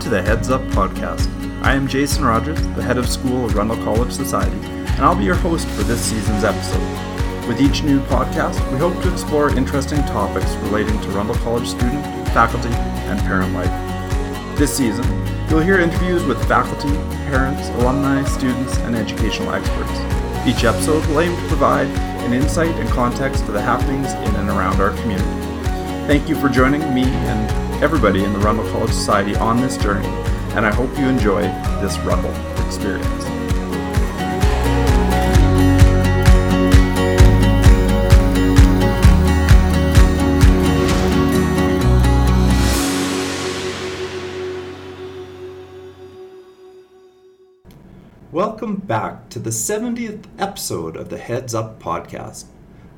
to the Heads Up podcast. I am Jason Rogers, the head of school of Rundle College Society, and I'll be your host for this season's episode. With each new podcast, we hope to explore interesting topics relating to Rundle College student, faculty, and parent life. This season, you'll hear interviews with faculty, parents, alumni, students, and educational experts. Each episode will aim to provide an insight and context to the happenings in and around our community. Thank you for joining me and everybody in the Rundle College Society on this journey, and I hope you enjoy this Rundle experience. Welcome back to the 70th episode of the Heads Up podcast.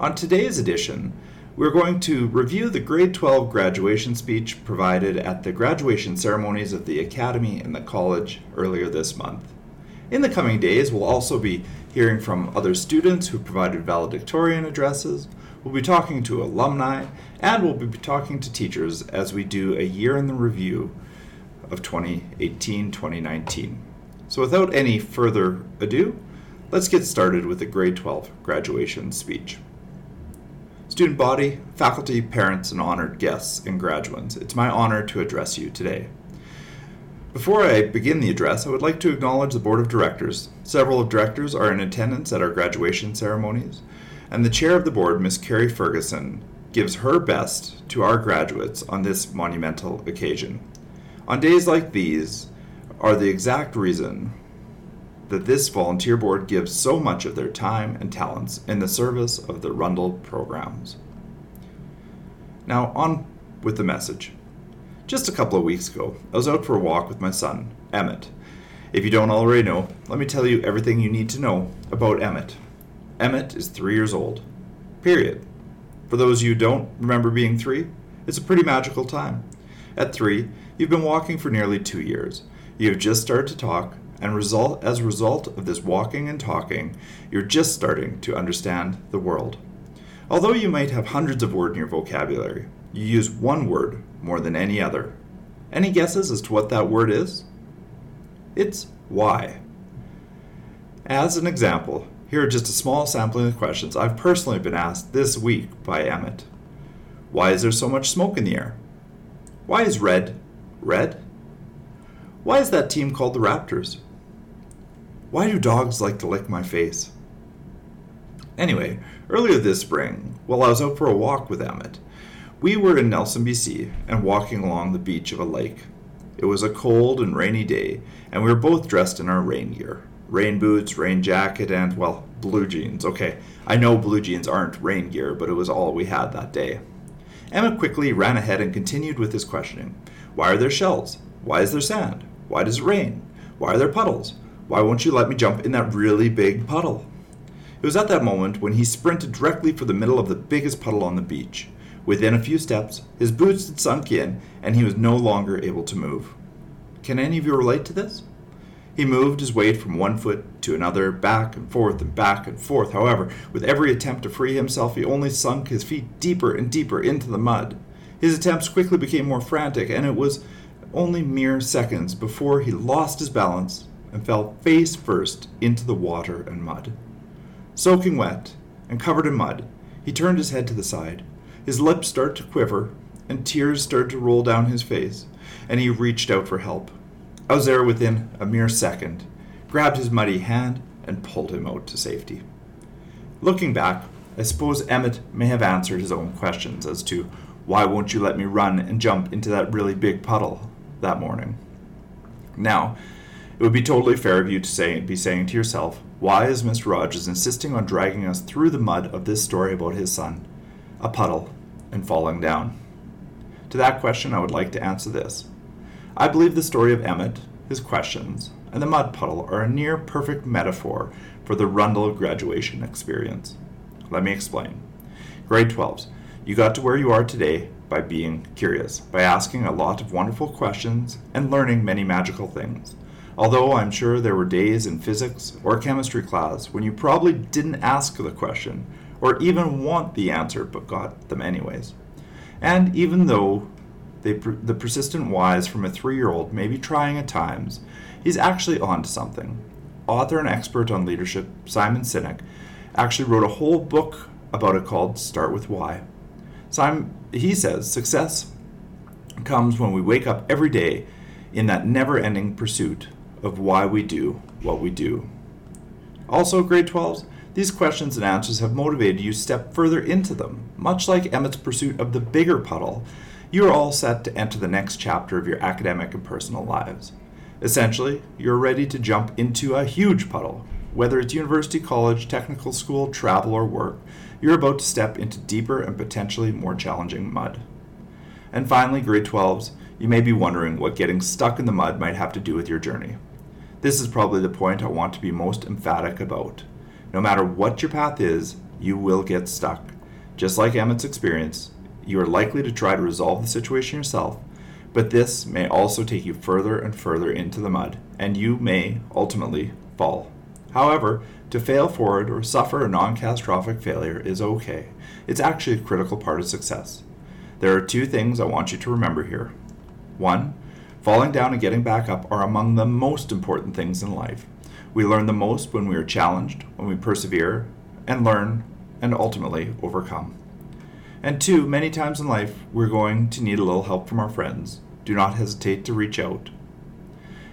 On today's edition, we're going to review the grade 12 graduation speech provided at the graduation ceremonies of the Academy and the college earlier this month. In the coming days, we'll also be hearing from other students who provided valedictorian addresses. We'll be talking to alumni, and we'll be talking to teachers as we do a year in the review of 2018 2019. So, without any further ado, let's get started with the grade 12 graduation speech. Student body, faculty, parents, and honored guests and graduates, it's my honor to address you today. Before I begin the address, I would like to acknowledge the Board of Directors. Several of directors are in attendance at our graduation ceremonies, and the chair of the board, Ms. Carrie Ferguson, gives her best to our graduates on this monumental occasion. On days like these are the exact reason that this volunteer board gives so much of their time and talents in the service of the Rundle programs. Now, on with the message. Just a couple of weeks ago, I was out for a walk with my son, Emmett. If you don't already know, let me tell you everything you need to know about Emmett. Emmett is three years old. Period. For those of you who don't remember being three, it's a pretty magical time. At three, you've been walking for nearly two years. You have just started to talk, and result, as a result of this walking and talking, you're just starting to understand the world. Although you might have hundreds of words in your vocabulary, you use one word more than any other. Any guesses as to what that word is? It's why. As an example, here are just a small sampling of questions I've personally been asked this week by Emmett. Why is there so much smoke in the air? Why is red red? Why is that team called the Raptors? Why do dogs like to lick my face? Anyway, earlier this spring, while I was out for a walk with Emmett, we were in Nelson, BC, and walking along the beach of a lake. It was a cold and rainy day, and we were both dressed in our rain gear rain boots, rain jacket, and, well, blue jeans. Okay, I know blue jeans aren't rain gear, but it was all we had that day. Emmett quickly ran ahead and continued with his questioning Why are there shells? Why is there sand? Why does it rain? Why are there puddles? Why won't you let me jump in that really big puddle? It was at that moment when he sprinted directly for the middle of the biggest puddle on the beach. Within a few steps, his boots had sunk in, and he was no longer able to move. Can any of you relate to this? He moved his weight from one foot to another, back and forth and back and forth. However, with every attempt to free himself, he only sunk his feet deeper and deeper into the mud. His attempts quickly became more frantic, and it was only mere seconds before he lost his balance and fell face first into the water and mud. Soaking wet and covered in mud, he turned his head to the side. His lips started to quiver, and tears started to roll down his face, and he reached out for help. I was there within a mere second, grabbed his muddy hand, and pulled him out to safety. Looking back, I suppose Emmett may have answered his own questions as to why won't you let me run and jump into that really big puddle that morning. Now, it would be totally fair of you to say, be saying to yourself, why is Mr. Rogers insisting on dragging us through the mud of this story about his son, a puddle, and falling down? To that question, I would like to answer this. I believe the story of Emmett, his questions, and the mud puddle are a near perfect metaphor for the Rundle graduation experience. Let me explain. Grade 12s, you got to where you are today by being curious, by asking a lot of wonderful questions and learning many magical things. Although I'm sure there were days in physics or chemistry class when you probably didn't ask the question or even want the answer but got them anyways. And even though they the persistent whys from a three year old may be trying at times, he's actually on to something. Author and expert on leadership, Simon Sinek, actually wrote a whole book about it called Start with Why. Simon, he says success comes when we wake up every day in that never ending pursuit of why we do what we do. Also, grade 12s, these questions and answers have motivated you to step further into them. Much like Emmett's pursuit of the bigger puddle, you are all set to enter the next chapter of your academic and personal lives. Essentially, you're ready to jump into a huge puddle. Whether it's university, college, technical school, travel, or work, you're about to step into deeper and potentially more challenging mud. And finally, grade 12s, you may be wondering what getting stuck in the mud might have to do with your journey. This is probably the point I want to be most emphatic about. No matter what your path is, you will get stuck. Just like Emmett's experience, you are likely to try to resolve the situation yourself, but this may also take you further and further into the mud, and you may ultimately fall. However, to fail forward or suffer a non catastrophic failure is okay. It's actually a critical part of success. There are two things I want you to remember here. One, falling down and getting back up are among the most important things in life. We learn the most when we are challenged, when we persevere, and learn, and ultimately overcome. And two, many times in life, we're going to need a little help from our friends. Do not hesitate to reach out.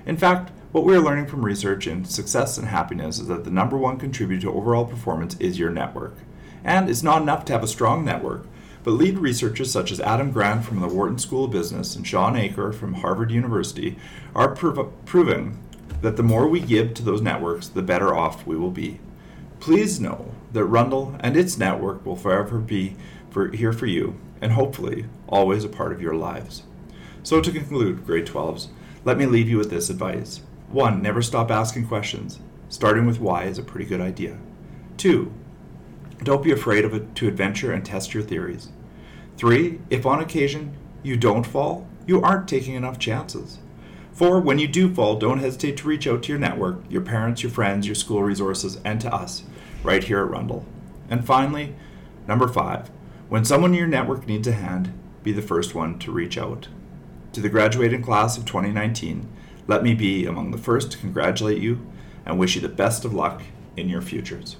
In fact, what we are learning from research in success and happiness is that the number one contributor to overall performance is your network. And it's not enough to have a strong network, but lead researchers such as Adam Grant from the Wharton School of Business and Shawn Achor from Harvard University are prov- proving that the more we give to those networks, the better off we will be. Please know that Rundle and its network will forever be for, here for you, and hopefully always a part of your lives. So, to conclude, grade 12s, let me leave you with this advice. One, never stop asking questions. Starting with why is a pretty good idea. Two, don't be afraid of it to adventure and test your theories. Three, if on occasion you don't fall, you aren't taking enough chances. Four, when you do fall, don't hesitate to reach out to your network, your parents, your friends, your school resources, and to us, right here at Rundle. And finally, number five, when someone in your network needs a hand, be the first one to reach out. To the graduating class of 2019, let me be among the first to congratulate you and wish you the best of luck in your futures.